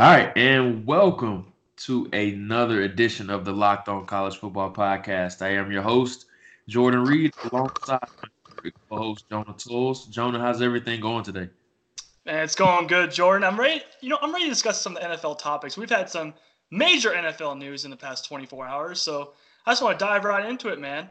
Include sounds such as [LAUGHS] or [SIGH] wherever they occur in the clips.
All right, and welcome to another edition of the Locked On College Football Podcast. I am your host, Jordan Reid, alongside my co-host Jonah Tuls. Jonah, how's everything going today? Man, it's going good, Jordan. I'm ready. You know, I'm ready to discuss some of the NFL topics. We've had some major NFL news in the past 24 hours, so I just want to dive right into it, man.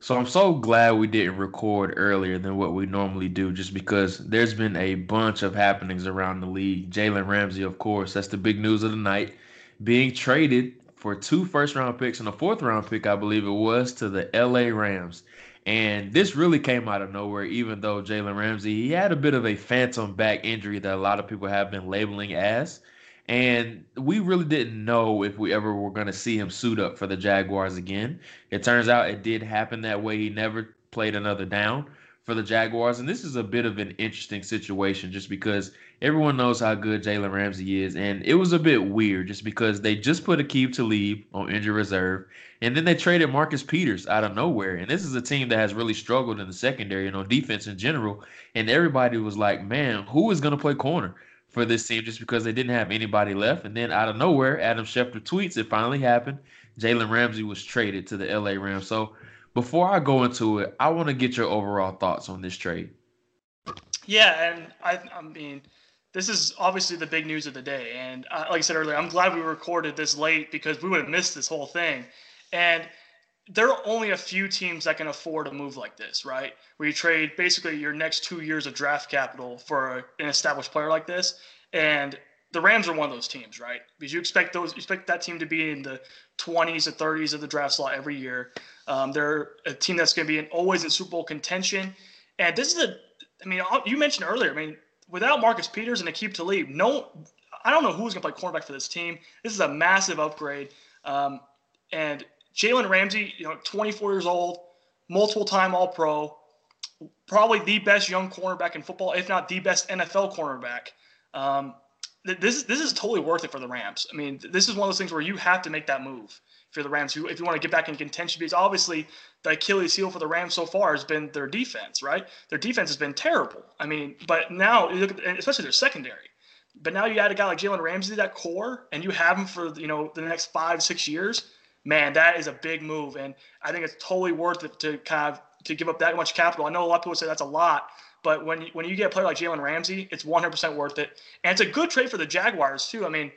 So I'm so glad we didn't record earlier than what we normally do, just because there's been a bunch of happenings around the league. Jalen Ramsey, of course, that's the big news of the night, being traded for two first round picks and a fourth round pick, I believe it was, to the LA Rams. And this really came out of nowhere, even though Jalen Ramsey, he had a bit of a phantom back injury that a lot of people have been labeling as. And we really didn't know if we ever were going to see him suit up for the Jaguars again. It turns out it did happen that way. He never played another down for the Jaguars. And this is a bit of an interesting situation just because everyone knows how good Jalen Ramsey is. And it was a bit weird just because they just put Aqib Talib on injured reserve. And then they traded Marcus Peters out of nowhere. And this is a team that has really struggled in the secondary and on defense in general. And everybody was like, man, who is going to play corner? For this team just because they didn't have anybody left. And then out of nowhere, Adam Schefter tweets it finally happened. Jalen Ramsey was traded to the LA Rams. So before I go into it, I want to get your overall thoughts on this trade. Yeah, and I, I mean, this is obviously the big news of the day. And uh, like I said earlier, I'm glad we recorded this late because we would have missed this whole thing. And there are only a few teams that can afford a move like this, right? Where you trade basically your next two years of draft capital for an established player like this. And the Rams are one of those teams, right? Because you expect those, you expect that team to be in the 20s or 30s of the draft slot every year. Um, they're a team that's going to be in, always in Super Bowl contention. And this is a, I mean, you mentioned earlier, I mean, without Marcus Peters and Aqib Talib, no, I don't know who's going to play cornerback for this team. This is a massive upgrade. Um, and Jalen Ramsey, you know, 24 years old, multiple time All Pro, probably the best young cornerback in football, if not the best NFL cornerback. Um, this this is totally worth it for the Rams. I mean, this is one of those things where you have to make that move for the Rams if you want to get back in contention. Because obviously, the Achilles heel for the Rams so far has been their defense, right? Their defense has been terrible. I mean, but now you look at, especially their secondary. But now you add a guy like Jalen Ramsey to that core, and you have him for you know the next five six years man, that is a big move, and I think it's totally worth it to kind of to give up that much capital. I know a lot of people say that's a lot, but when you, when you get a player like Jalen Ramsey, it's 100% worth it, and it's a good trade for the Jaguars too. I mean,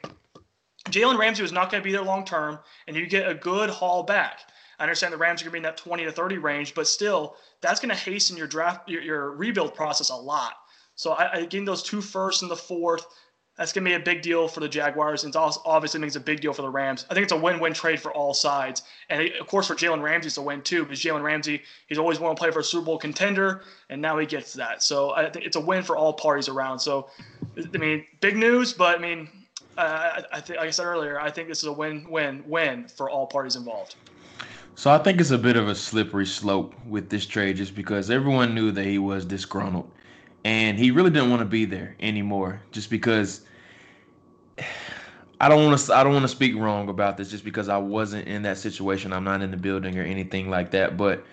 Jalen Ramsey was not going to be there long term, and you get a good haul back. I understand the Rams are going to be in that 20 to 30 range, but still, that's going to hasten your draft, your, your rebuild process a lot. So I, I getting those two firsts and the fourth, that's going to be a big deal for the Jaguars. And it's obviously makes a big deal for the Rams. I think it's a win-win trade for all sides. And of course, for Jalen Ramsey, it's a win too, because Jalen Ramsey, he's always wanted to play for a Super Bowl contender, and now he gets that. So I think it's a win for all parties around. So, I mean, big news, but I mean, uh, I think, like I said earlier, I think this is a win-win-win for all parties involved. So I think it's a bit of a slippery slope with this trade, just because everyone knew that he was disgruntled, and he really didn't want to be there anymore, just because I don't want to I don't want to speak wrong about this just because I wasn't in that situation. I'm not in the building or anything like that. But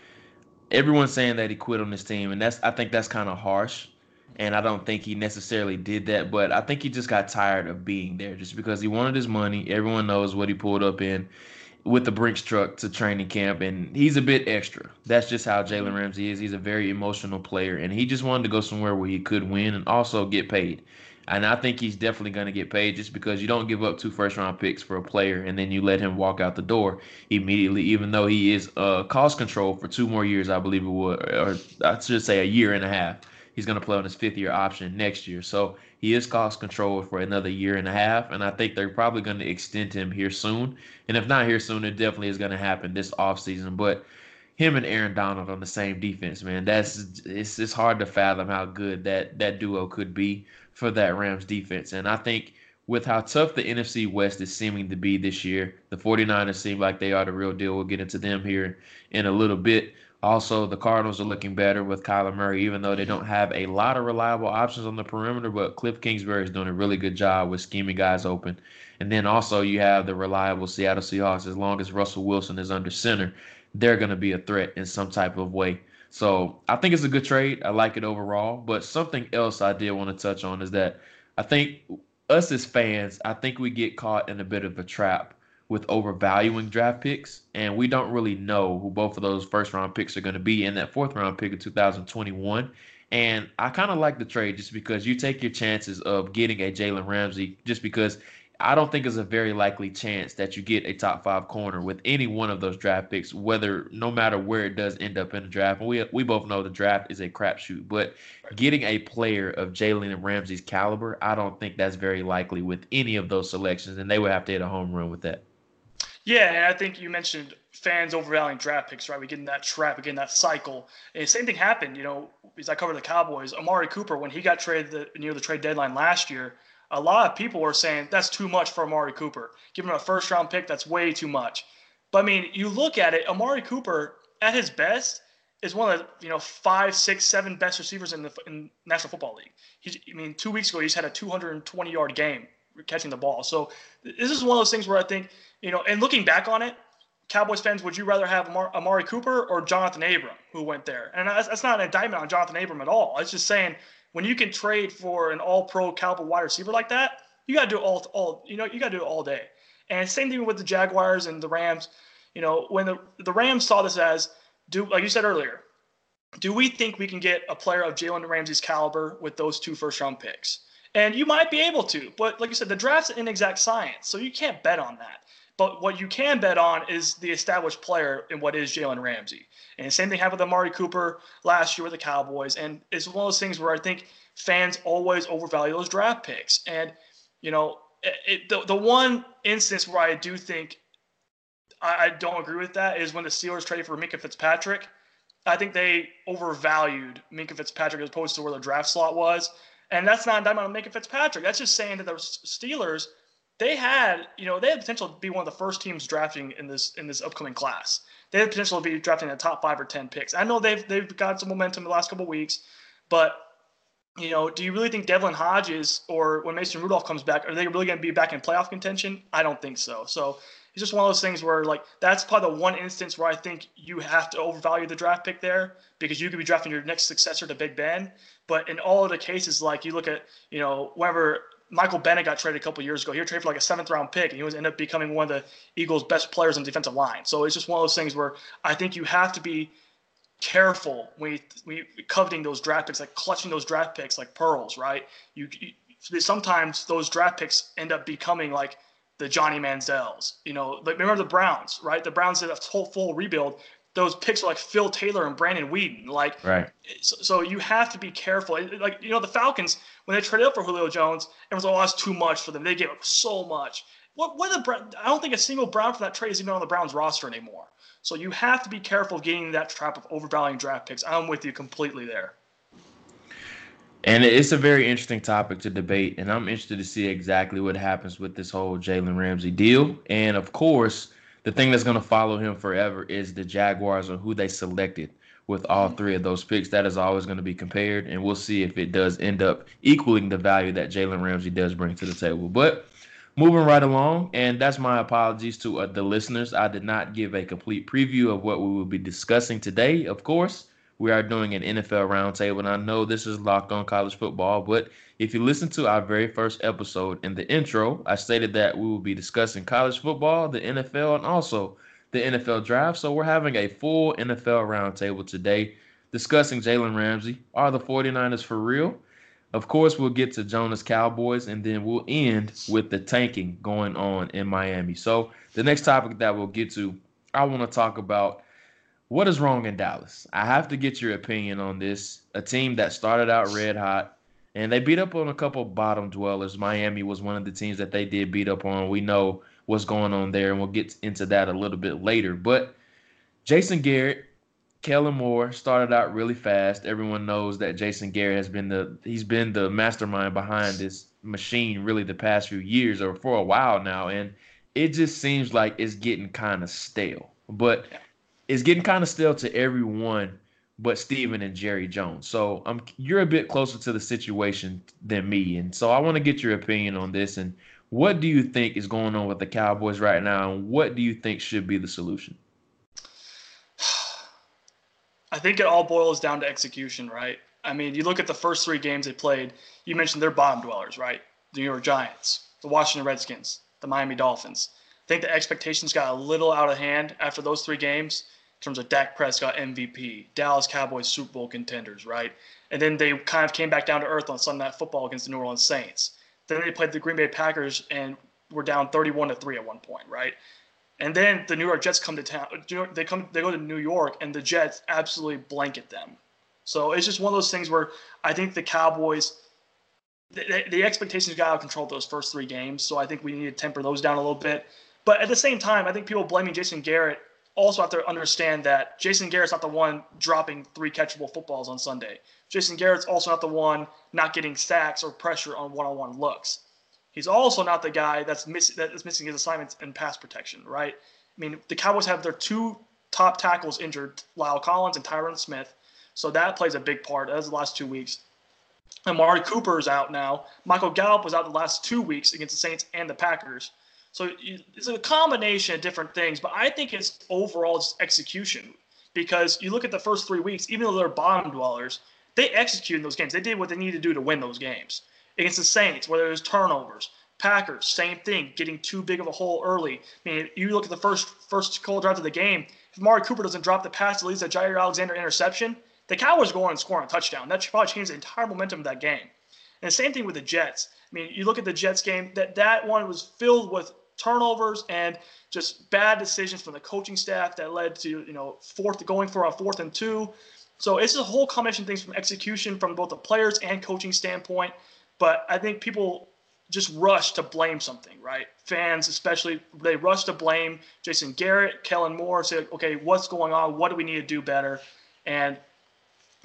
everyone's saying that he quit on this team, and that's I think that's kind of harsh. And I don't think he necessarily did that, but I think he just got tired of being there just because he wanted his money. Everyone knows what he pulled up in with the Brinks truck to training camp, and he's a bit extra. That's just how Jalen Ramsey is. He's a very emotional player, and he just wanted to go somewhere where he could win and also get paid. And I think he's definitely going to get paid just because you don't give up two first round picks for a player and then you let him walk out the door immediately, even though he is uh, cost control for two more years, I believe it would, or I should say a year and a half. He's going to play on his fifth year option next year. So he is cost control for another year and a half. And I think they're probably going to extend him here soon. And if not here soon, it definitely is going to happen this offseason. But him and Aaron Donald on the same defense, man, that's it's, it's hard to fathom how good that, that duo could be for that Rams defense. And I think with how tough the NFC West is seeming to be this year, the 49ers seem like they are the real deal. We'll get into them here in a little bit. Also, the Cardinals are looking better with Kyler Murray, even though they don't have a lot of reliable options on the perimeter. But Cliff Kingsbury is doing a really good job with scheming guys open. And then also, you have the reliable Seattle Seahawks. As long as Russell Wilson is under center, they're going to be a threat in some type of way. So I think it's a good trade. I like it overall. But something else I did want to touch on is that I think us as fans, I think we get caught in a bit of a trap with overvaluing draft picks, and we don't really know who both of those first round picks are going to be in that fourth round pick of 2021. And I kind of like the trade just because you take your chances of getting a Jalen Ramsey just because I don't think it's a very likely chance that you get a top five corner with any one of those draft picks, whether no matter where it does end up in the draft. And we we both know the draft is a crapshoot, but getting a player of Jalen Ramsey's caliber, I don't think that's very likely with any of those selections, and they would have to hit a home run with that. Yeah, and I think you mentioned fans overvaluing draft picks, right? We get in that trap, we get in that cycle. And the same thing happened, you know, because I covered the Cowboys. Amari Cooper, when he got traded the, near the trade deadline last year, a lot of people were saying that's too much for Amari Cooper. Give him a first round pick, that's way too much. But I mean, you look at it, Amari Cooper at his best is one of the you know five, six, seven best receivers in the in National Football League. He's, I mean, two weeks ago he's had a 220 yard game catching the ball. So this is one of those things where I think you know, and looking back on it, Cowboys fans, would you rather have Amari, Amari Cooper or Johnathan Abram who went there? And that's, that's not an indictment on Johnathan Abram at all. It's just saying when you can trade for an all-pro caliber wide receiver like that, you got to do all, all you know, you got to do it all day. And same thing with the Jaguars and the Rams. You know, when the the Rams saw this as do like you said earlier, do we think we can get a player of Jalen Ramsey's caliber with those two first round picks? And you might be able to, but like you said, the draft's an inexact science, so you can't bet on that. But what you can bet on is the established player in what is Jalen Ramsey. And same thing happened with Amari Cooper last year with the Cowboys. And it's one of those things where I think fans always overvalue those draft picks. And, you know, it, the, the one instance where I do think I, I don't agree with that is when the Steelers traded for Minkah Fitzpatrick. I think they overvalued Minkah Fitzpatrick as opposed to where the draft slot was. And that's not a diamond on Minkah Fitzpatrick. That's just saying that the Steelers – they had, you know, they had potential to be one of the first teams drafting in this in this upcoming class. They had potential to be drafting the top five or ten picks. I know they've they've got some momentum the last couple weeks, but you know, do you really think Devlin Hodges or when Mason Rudolph comes back, are they really going to be back in playoff contention? I don't think so. So it's just one of those things where like that's probably the one instance where I think you have to overvalue the draft pick there because you could be drafting your next successor to Big Ben. But in all of the cases, like you look at, you know, whenever Michael Bennett got traded a couple years ago. He was traded for like a seventh round pick, and he was ended up becoming one of the Eagles' best players on the defensive line. So it's just one of those things where I think you have to be careful when you, coveting those draft picks, like clutching those draft picks like pearls, right? You, you sometimes those draft picks end up becoming like the Johnny Manziels. You know, like remember the Browns, right? The Browns did a full rebuild those picks are like Phil Taylor and Brandon Weeden. Like, right. So, so, you have to be careful. Like, you know, the Falcons when they traded up for Julio Jones, it was oh, that's too much for them. They gave up so much. What? What the? I don't think a single Brown for that trade is even on the Browns roster anymore. So you have to be careful getting that trap of overvaluing draft picks. I'm with you completely there. And it's a very interesting topic to debate, and I'm interested to see exactly what happens with this whole Jalen Ramsey deal. And of course the thing that's going to follow him forever is the Jaguars or who they selected with all three of those picks. That is always going to be compared, and we'll see if it does end up equaling the value that Jalen Ramsey does bring to the table. But moving right along, and that's my apologies to uh, the listeners. I did not give a complete preview of what we will be discussing today. Of course, we are doing an NFL roundtable, and I know this is locked on college football, but if you listen to our very first episode in the intro, I stated that we will be discussing college football, the NFL, and also the NFL draft. So we're having a full NFL roundtable today discussing Jalen Ramsey. Are the 49ers for real? Of course, we'll get to Jonah's Cowboys, and then we'll end with the tanking going on in Miami. So the next topic that we'll get to, I want to talk about what is wrong in Dallas. I have to get your opinion on this. A team that started out red hot, and they beat up on a couple bottom dwellers. Miami was one of the teams that they did beat up on. We know what's going on there, and we'll get into that a little bit later. But Jason Garrett, Kellen Moore started out really fast. Everyone knows that Jason Garrett has been the he's been the mastermind behind this machine really the past few years or for a while now, and it just seems like it's getting kind of stale. But it's getting kind of stale to everyone but Stephen and Jerry Jones. So um, you're a bit closer to the situation than me, and so I want to get your opinion on this. And what do you think is going on with the Cowboys right now, and what do you think should be the solution? I think it all boils down to execution, right? I mean, you look at the first three games they played. You mentioned they're bottom dwellers, right? the New York Giants, the Washington Redskins, the Miami Dolphins. I think the expectations got a little out of hand after those three games in terms of Dak Prescott MVP, Dallas Cowboys Super Bowl contenders, right? And then they kind of came back down to earth on Sunday Night Football against the New Orleans Saints. Then they played the Green Bay Packers and were down 31 to three at one point, right? And then the New York Jets come to town. They come, they go to New York, and the Jets absolutely blanket them. So it's just one of those things where I think the Cowboys, the, the expectations got out of control those first three games. So I think we need to temper those down a little bit. But at the same time, I think people blaming Jason Garrett also have to understand that Jason Garrett's not the one dropping three catchable footballs on Sunday. Jason Garrett's also not the one not getting sacks or pressure on one-on-one looks. He's also not the guy that's missing that is missing his assignments in pass protection, right? I mean, the Cowboys have their two top tackles injured, La'el Collins and Tyron Smith, so that plays a big part. That's the last two weeks. Amari Cooper is out now. Michael Gallup was out the last two weeks against the Saints and the Packers. So it's a combination of different things, but I think it's overall just execution because you look at the first three weeks, even though they're bottom dwellers, they executed those games. They did what they needed to do to win those games. Against the Saints, whether it was turnovers, Packers, same thing, getting too big of a hole early. I mean, you look at the first first cold drive of the game. If Mari Cooper doesn't drop the pass that leads to Jaire Alexander interception, the Cowboys go on and score on a touchdown. That probably changed the entire momentum of that game. And the same thing with the Jets. I mean, you look at the Jets game. That that one was filled with turnovers and just bad decisions from the coaching staff that led to you know fourth going for a fourth and two. So it's a whole combination of things from execution from both the players and coaching standpoint. But I think people just rush to blame something, right? Fans, especially, they rush to blame Jason Garrett, Kellen Moore, say, okay, what's going on? What do we need to do better? And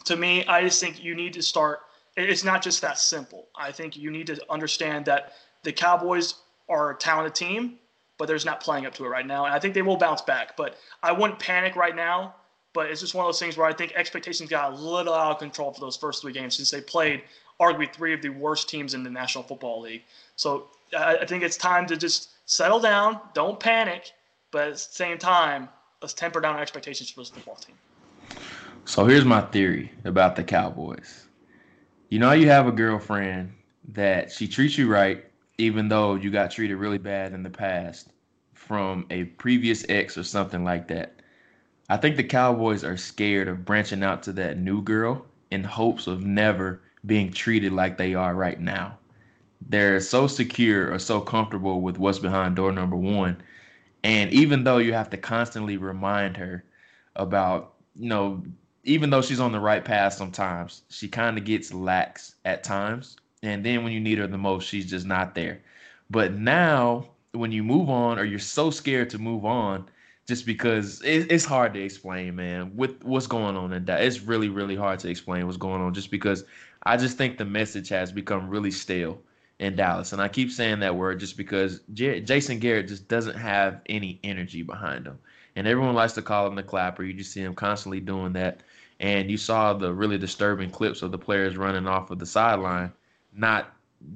to me, I just think you need to start. It's not just that simple. I think you need to understand that the Cowboys are a talented team, but they're just not playing up to it right now. And I think they will bounce back. But I wouldn't panic right now. But it's just one of those things where I think expectations got a little out of control for those first three games since they played arguably three of the worst teams in the National Football League. So I think it's time to just settle down, don't panic, but at the same time, let's temper down our expectations for this football team. So here's my theory about the Cowboys. You know, you have a girlfriend that she treats you right, even though you got treated really bad in the past from a previous ex or something like that. I think the Cowboys are scared of branching out to that new girl in hopes of never being treated like they are right now. They're so secure or so comfortable with what's behind door number one. And even though you have to constantly remind her about, you know, even though she's on the right path sometimes, she kind of gets lax at times. And then when you need her the most, she's just not there. But now, when you move on, or you're so scared to move on, just because it, it's hard to explain, man, with what's going on in that. It's really, really hard to explain what's going on just because I just think the message has become really stale in Dallas. And I keep saying that word just because J- Jason Garrett just doesn't have any energy behind him. And everyone likes to call him the clapper. You just see him constantly doing that. And you saw the really disturbing clips of the players running off of the sideline, not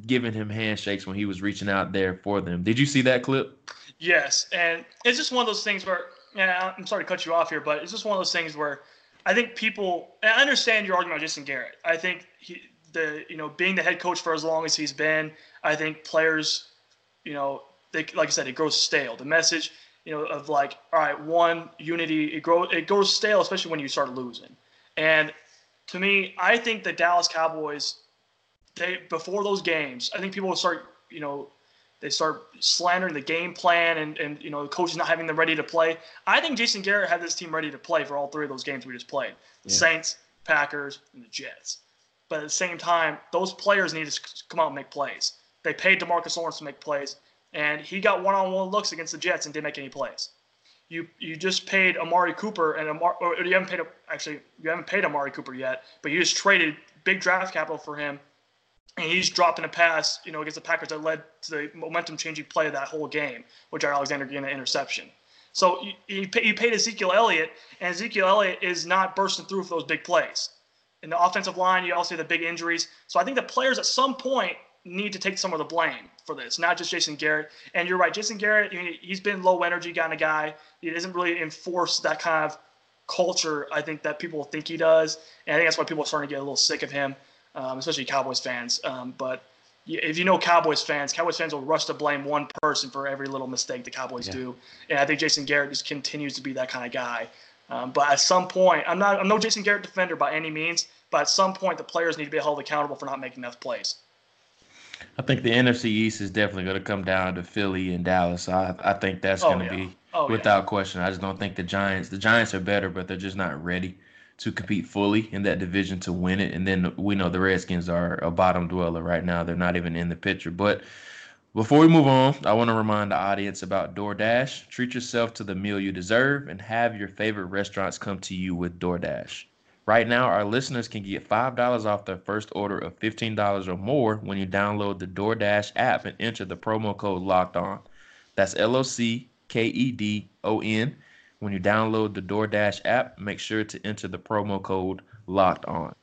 giving him handshakes when he was reaching out there for them. Did you see that clip? Yes. And it's just one of those things where, yeah, I'm sorry to cut you off here, but it's just one of those things where I think people, I understand your argument on Jason Garrett. I think he, the, you know, being the head coach for as long as he's been, I think players, you know, they, like I said, it grows stale. The message, you know, of like, all right, one unity, it grows, it grows stale, especially when you start losing. And to me, I think the Dallas Cowboys, they before those games, I think people will start, you know, they start slandering the game plan and, and you know the coaches not having them ready to play. I think Jason Garrett had this team ready to play for all three of those games we just played: the yeah. Saints, Packers, and the Jets. But at the same time, those players need to come out and make plays. They paid DeMarcus Lawrence to make plays, and he got one-on-one looks against the Jets and didn't make any plays. You you just paid Amari Cooper and Amari, or you haven't paid actually you haven't paid Amari Cooper yet, but you just traded big draft capital for him and he's dropping a pass, you know, against the Packers that led to the momentum-changing play of that whole game, which are Alexander getting an interception. So you, you paid Ezekiel Elliott, and Ezekiel Elliott is not bursting through for those big plays. In the offensive line, you also have the big injuries. So I think the players at some point need to take some of the blame for this, not just Jason Garrett. And you're right, Jason Garrett, he's been low energy kind of guy. He doesn't really enforce that kind of culture, I think, that people think he does. And I think that's why people are starting to get a little sick of him um, especially Cowboys fans. Um, but if you know Cowboys fans, Cowboys fans will rush to blame one person for every little mistake the Cowboys yeah. do, and I think Jason Garrett just continues to be that kind of guy. Um, but at some point, I'm not I'm no Jason Garrett defender by any means, but at some point the players need to be held accountable for not making enough plays. I think the NFC East is definitely going to come down to Philly and Dallas. I I think that's going to yeah. be oh, without yeah. question. I just don't think the Giants. The Giants are better, but they're just not ready to compete fully in that division to win it. And then we know the Redskins are a bottom dweller right now. They're not even in the picture. But before we move on, I want to remind the audience about DoorDash. Treat yourself to the meal you deserve and have your favorite restaurants come to you with DoorDash. Right now, our listeners can get $5 off their first order of $15 or more when you download the DoorDash app and enter the promo code locked on. That's L O C K E D O N. When you download the DoorDash app, make sure to enter the promo code locked on.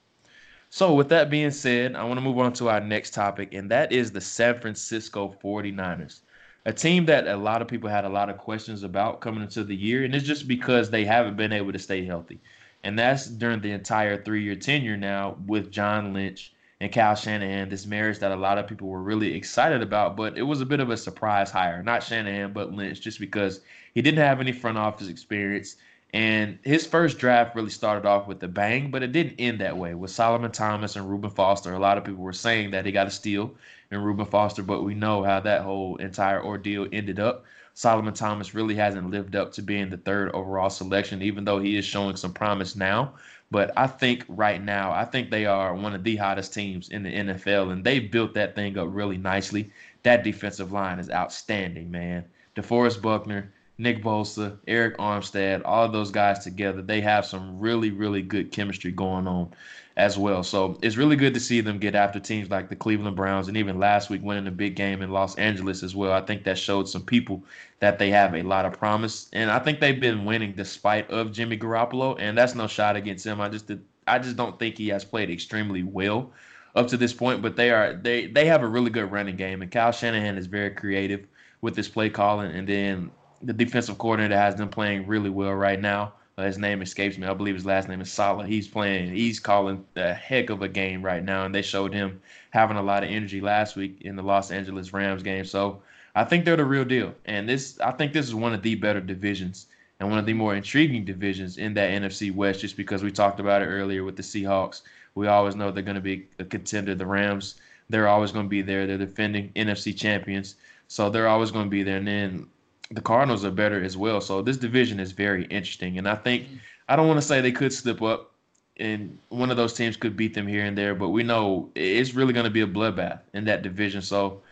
So, with that being said, I want to move on to our next topic, and that is the San Francisco 49ers. A team that a lot of people had a lot of questions about coming into the year, and it's just because they haven't been able to stay healthy. And that's during the entire three year tenure now with John Lynch and Kyle Shanahan, this marriage that a lot of people were really excited about, but it was a bit of a surprise hire. Not Shanahan, but Lynch, just because he didn't have any front office experience. And his first draft really started off with a bang, but it didn't end that way. With Solomon Thomas and Reuben Foster, a lot of people were saying that he got a steal in Reuben Foster, but we know how that whole entire ordeal ended up. Solomon Thomas really hasn't lived up to being the third overall selection, even though he is showing some promise now. But I think right now, I think they are one of the hottest teams in the NFL, and they built that thing up really nicely. That defensive line is outstanding, man. DeForest Buckner, Nick Bosa, Arik Armstead, all of those guys together, they have some really, really good chemistry going on as well. So it's really good to see them get after teams like the Cleveland Browns and even last week winning a big game in Los Angeles as well. I think that showed some people that they have a lot of promise. And I think they've been winning despite of Jimmy Garoppolo. And that's no shot against him. I just I just don't think he has played extremely well up to this point. But they are they they have a really good running game. And Kyle Shanahan is very creative with his play calling. And then the defensive coordinator has them playing really well right now. Uh, his name escapes me. I believe his last name is Saleh. He's playing. He's calling the heck of a game right now, and they showed him having a lot of energy last week in the Los Angeles Rams game. So I think they're the real deal, and this I think this is one of the better divisions and one of the more intriguing divisions in that NFC West. Just because we talked about it earlier with the Seahawks, we always know they're going to be a contender. The Rams, they're always going to be there. They're defending NFC champions, so they're always going to be there. And then the Cardinals are better as well. So this division is very interesting, and I think I don't want to say they could slip up, and one of those teams could beat them here and there, but we know it's really going to be a bloodbath in that division. So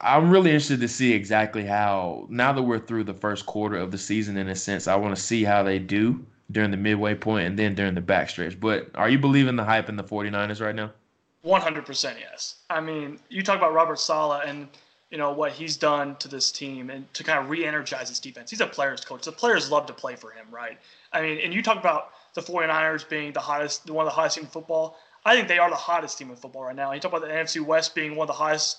I'm really interested to see exactly how now that we're through the first quarter of the season in a sense, I want to see how they do during the midway point and then during the backstretch. But are you believing the hype in the 49ers right now? 100% yes. I mean, you talk about Robert Saleh and – you know what he's done to this team and to kind of re-energize his defense. He's a players coach. The players love to play for him, right? I mean, and you talk about the 49ers being the hottest, one of the hottest team in football. I think they are the hottest team in football right now. You talk about the NFC West being one of the hottest,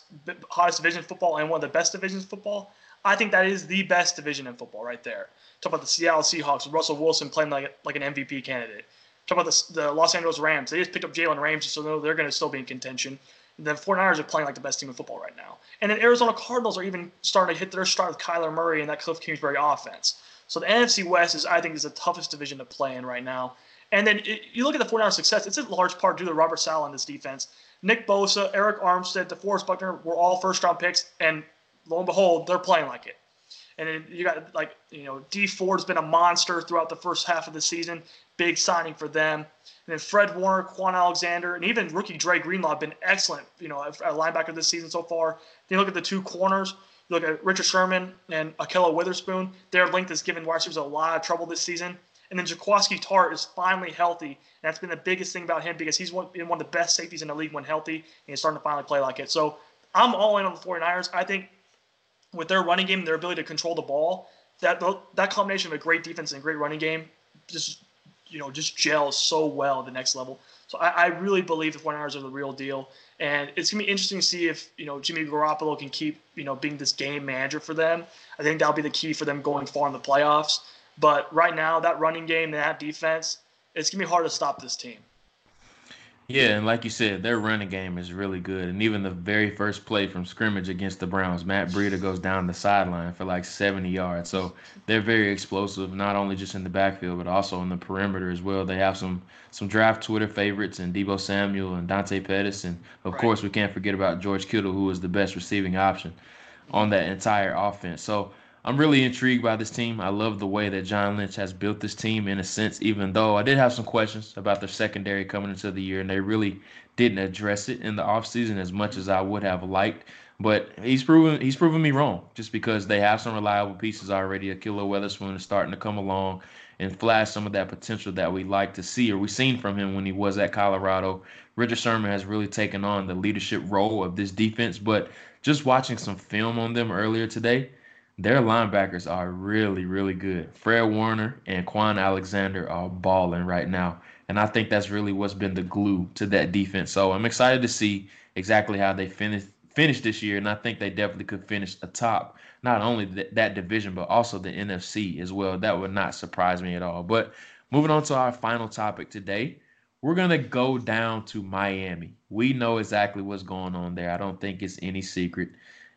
hottest divisions of football and one of the best divisions of football. I think that is the best division in football right there. Talk about the Seattle Seahawks Russell Wilson playing like like an MVP candidate. Talk about the, the Los Angeles Rams. They just picked up Jalen Ramsey, so they're going to still be in contention the 49ers are playing like the best team in football right now. And then Arizona Cardinals are even starting to hit their stride with Kyler Murray and that Cliff Kingsbury offense. So the NFC West is, I think, is the toughest division to play in right now. And then it, you look at the 49ers' success, it's in large part due to Robert Saleh in this defense. Nick Bosa, Arik Armstead, DeForest Buckner were all first round picks, and lo and behold, they're playing like it. And then you got like you know Dee Ford's been a monster throughout the first half of the season. Big signing for them. And then Fred Warner, Kwon Alexander, and even rookie Dre Greenlaw have been excellent. You know, at linebacker this season so far. Then you look at the two corners. You look at Richard Sherman and Ahkello Witherspoon. Their length has given wide receivers a lot of trouble this season. And then Jaquiski Tartt is finally healthy. And that's been the biggest thing about him because he's been one of the best safeties in the league when healthy, and he's starting to finally play like it. So I'm all in on the 49ers. I think with their running game and their ability to control the ball, that that combination of a great defense and a great running game just you know just gels so well at the next level. So I, I really believe the 49ers are the real deal, and it's gonna be interesting to see if you know Jimmy Garoppolo can keep you know being this game manager for them. I think that'll be the key for them going far in the playoffs. But right now, that running game, and that defense, it's gonna be hard to stop this team. Yeah, and like you said, their running game is really good. And even the very first play from scrimmage against the Browns, Matt Breida goes down the sideline for like 70 yards. So they're very explosive, not only just in the backfield, but also in the perimeter as well. They have some some draft Twitter favorites and Deebo Samuel and Dante Pettis. And of right. course, we can't forget about George Kittle, who is the best receiving option on that entire offense. So I'm really intrigued by this team. I love the way that John Lynch has built this team in a sense, even though I did have some questions about their secondary coming into the year, and they really didn't address it in the offseason as much as I would have liked. But he's proven he's proven me wrong just because they have some reliable pieces already. Ahkello Witherspoon is starting to come along and flash some of that potential that we like to see or we seen from him when he was at Colorado. Richard Sherman has really taken on the leadership role of this defense, but just watching some film on them earlier today, their linebackers are really, really good. Fred Warner and Kwon Alexander are balling right now. And I think that's really what's been the glue to that defense. So I'm excited to see exactly how they finish finish this year. And I think they definitely could finish atop not only th- that division, but also the NFC as well. That would not surprise me at all. But moving on to our final topic today, we're going to go down to Miami. We know exactly what's going on there. I don't think it's any secret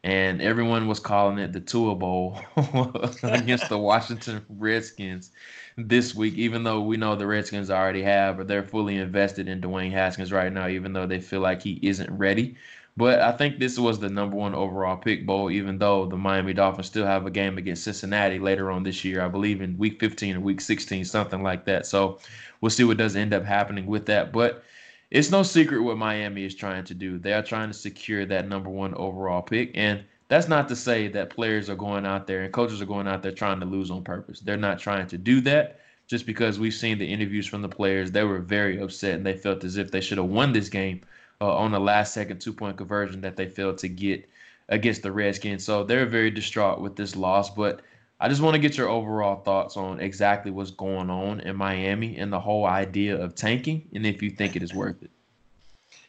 and everyone was calling it the Tua Bowl [LAUGHS] against the [LAUGHS] Washington Redskins this week, even though we know the Redskins already have or they're fully invested in Dwayne Haskins right now, even though they feel like he isn't ready. But I think this was the number one overall pick bowl, even though the Miami Dolphins still have a game against Cincinnati later on this year, I believe in week 15 or week 16, something like that. So we'll see what does end up happening with that. But it's no secret what Miami is trying to do. They are trying to secure that number one overall pick. And that's not to say that players are going out there and coaches are going out there trying to lose on purpose. They're not trying to do that just because we've seen the interviews from the players. They were very upset and they felt as if they should have won this game uh, on the last second two point conversion that they failed to get against the Redskins. So they're very distraught with this loss. But I just want to get your overall thoughts on exactly what's going on in Miami and the whole idea of tanking, and if you think it is worth it.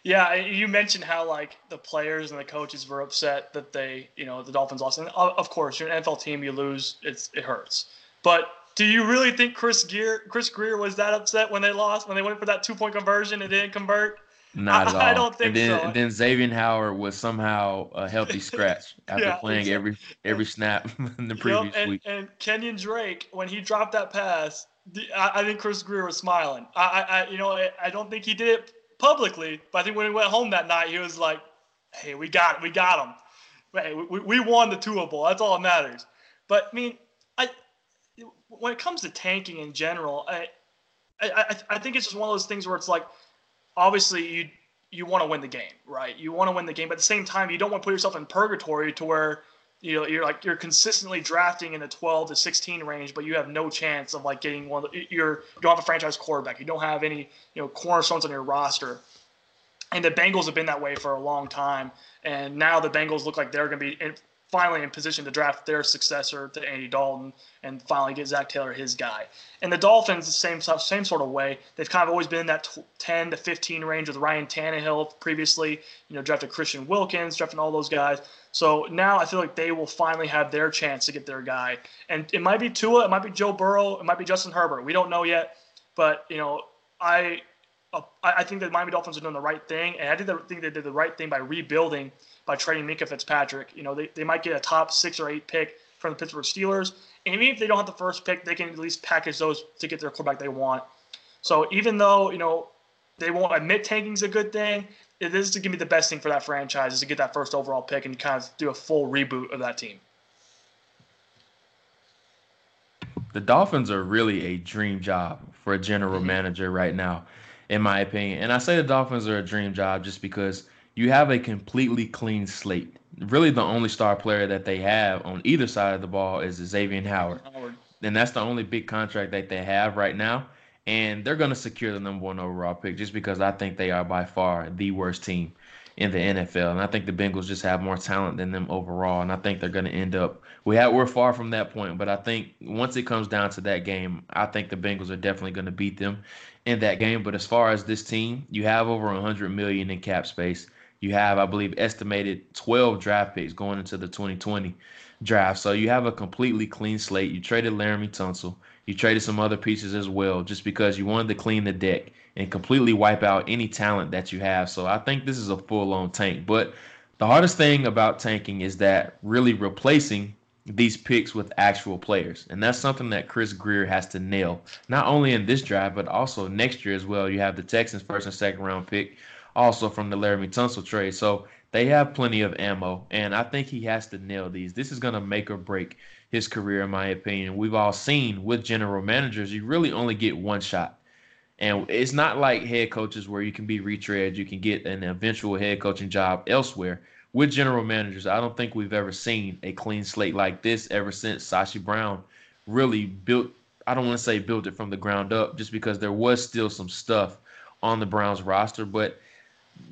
Yeah, you mentioned how like the players and the coaches were upset that they, you know, the Dolphins lost. And uh, of course, you're an NFL team, you lose, it's it hurts. But do you really think Chris Grier, Chris Grier was that upset when they lost when they went for that two point conversion and didn't convert? [LAUGHS] Not at all. I don't think and then, so. Then Xavier Howard was somehow a healthy [LAUGHS] scratch after yeah, playing exactly. every every snap [LAUGHS] in the previous yep, and, week. And Kenyon Drake, when he dropped that pass, I, I think Chris Grier was smiling. I, I, you know, I, I don't think he did it publicly, but I think when he went home that night, he was like, "Hey, we got it. We got him. Hey, we, we won the Tua Bowl. That's all that matters." But I mean, I when it comes to tanking in general, I, I, I think it's just one of those things where it's like obviously you you want to win the game, right? You want to win the game, but at the same time, you don't want to put yourself in purgatory to where you know you're like you're consistently drafting in the 12 to 16 range, but you have no chance of like getting one. You're you don't have a franchise quarterback. You don't have any you know cornerstones on your roster. And the Bengals have been that way for a long time, and now the Bengals look like they're going to be finally in position to draft their successor to Andy Dalton and finally get Zac Taylor his guy. And the Dolphins, the same same sort of way. They've kind of always been in that 10 to 15 range with Ryan Tannehill previously. You know, drafted Christian Wilkins, drafting all those guys. So now I feel like they will finally have their chance to get their guy. And it might be Tua, it might be Joe Burrow, it might be Justin Herbert. We don't know yet. But you know, I uh, I think that Miami Dolphins are doing the right thing, and I think they did the right thing by rebuilding by trading Minkah Fitzpatrick. You know, they, they might get a top six or eight pick from the Pittsburgh Steelers. And even if they don't have the first pick, they can at least package those to get their quarterback they want. So even though, you know, they won't admit tanking is a good thing, it is to give me the best thing for that franchise is to get that first overall pick and kind of do a full reboot of that team. The Dolphins are really a dream job for a general mm-hmm. manager right now, in my opinion. And I say the Dolphins are a dream job just because – you have a completely clean slate. Really, the only star player that they have on either side of the ball is Xavier Howard. Howard. And that's the only big contract that they have right now. And they're going to secure the number one overall pick just because I think they are by far the worst team in the NFL. And I think the Bengals just have more talent than them overall. And I think they're going to end up. We have we're far from that point, but I think once it comes down to that game, I think the Bengals are definitely going to beat them in that game. But as far as this team, you have over 100 million in cap space. You have, I believe, estimated 12 draft picks going into the 2020 draft. So you have a completely clean slate. You traded Laremy Tunsil. You traded some other pieces as well, just because you wanted to clean the deck and completely wipe out any talent that you have. So I think this is a full on tank. But the hardest thing about tanking is that really replacing these picks with actual players. And that's something that Chris Grier has to nail, not only in this draft, but also next year as well. You have the Texans' first and second round pick, also from the Laremy Tunsil trade. So they have plenty of ammo, and I think he has to nail these. This is going to make or break his career, in my opinion. We've all seen with general managers, you really only get one shot. And it's not like head coaches where you can be retread, you can get an eventual head coaching job elsewhere with general managers, I don't think we've ever seen a clean slate like this ever since Sashi Brown really built. I don't want to say built it from the ground up, just because there was still some stuff on the Browns roster, but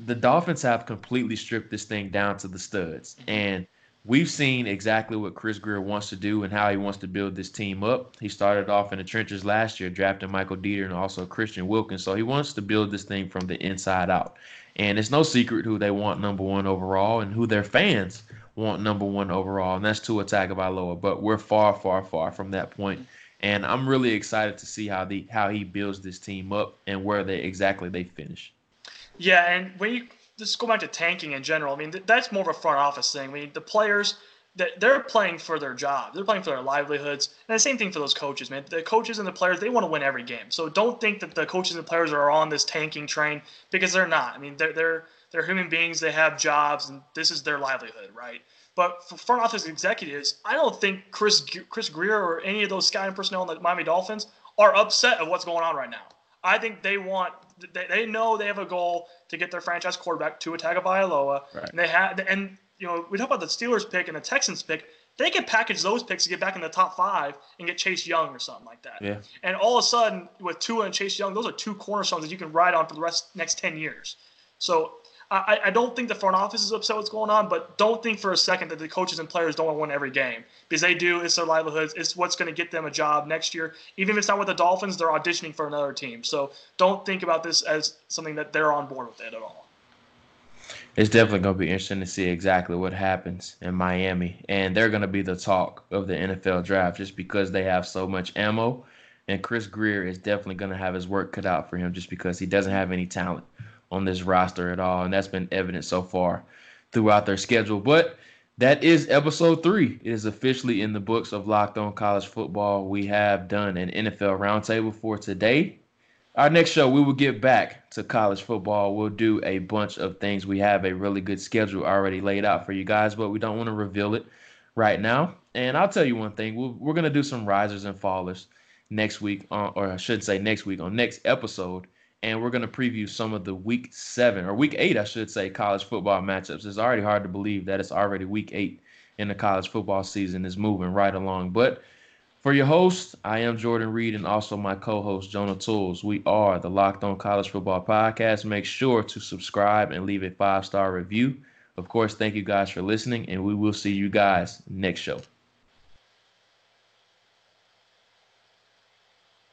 the Dolphins have completely stripped this thing down to the studs, mm-hmm. and we've seen exactly what Chris Grier wants to do and how he wants to build this team up. He started off in the trenches last year, drafting Michael Deiter and also Christian Wilkins. So he wants to build this thing from the inside out. And it's no secret who they want number one overall and who their fans want number one overall, and that's Tua Tagovailoa. But we're far, far, far from that point. And I'm really excited to see how the how he builds this team up and where they exactly they finish. Yeah, and when you just go back to tanking in general, I mean that's more of a front office thing. I mean the players that they're playing for their job. They're playing for their livelihoods. And the same thing for those coaches, man. The coaches and the players, they want to win every game. So don't think that the coaches and players are on this tanking train because they're not. I mean, they're they're they're human beings. They have jobs, and this is their livelihood, right? But for front office executives, I don't think Chris Chris Grier or any of those scouting personnel in the Miami Dolphins are upset of what's going on right now. I think they want they, they know they have a goal to get their franchise quarterback to Tua Tagovailoa, right. and they have and you know, we talk about the Steelers pick and the Texans pick. They can package those picks to get back in the top five and get Chase Young or something like that. Yeah. And all of a sudden, with Tua and Chase Young, those are two cornerstones that you can ride on for the rest next ten years. So I, I don't think the front office is upset what's going on, but don't think for a second that the coaches and players don't want to win every game because they do. It's their livelihoods. It's what's going to get them a job next year. Even if it's not with the Dolphins, they're auditioning for another team. So don't think about this as something that they're on board with it at all it's definitely going to be interesting to see exactly what happens in Miami. And they're going to be the talk of the NFL draft just because they have so much ammo. And Chris Grier is definitely going to have his work cut out for him just because he doesn't have any talent on this roster at all. And that's been evident so far throughout their schedule. But that is episode three. It is officially in the books of Locked On College Football. We have done an NFL roundtable for today. Our next show, we will get back to college football. We'll do a bunch of things. We have a really good schedule already laid out for you guys, but we don't want to reveal it right now. And I'll tell you one thing: we we are going to do some risers and fallers next week, or I should say next week on next episode, and we're going to preview some of the week seven or week eight, I should say, college football matchups. It's already hard to believe that it's already week eight in the college football season is moving right along, but for your host, I am Jordan Reid and also my co host, Jonah Tuls. We are the Locked On College Football Podcast. Make sure to subscribe and leave a five star review. Of course, thank you guys for listening, and we will see you guys next show.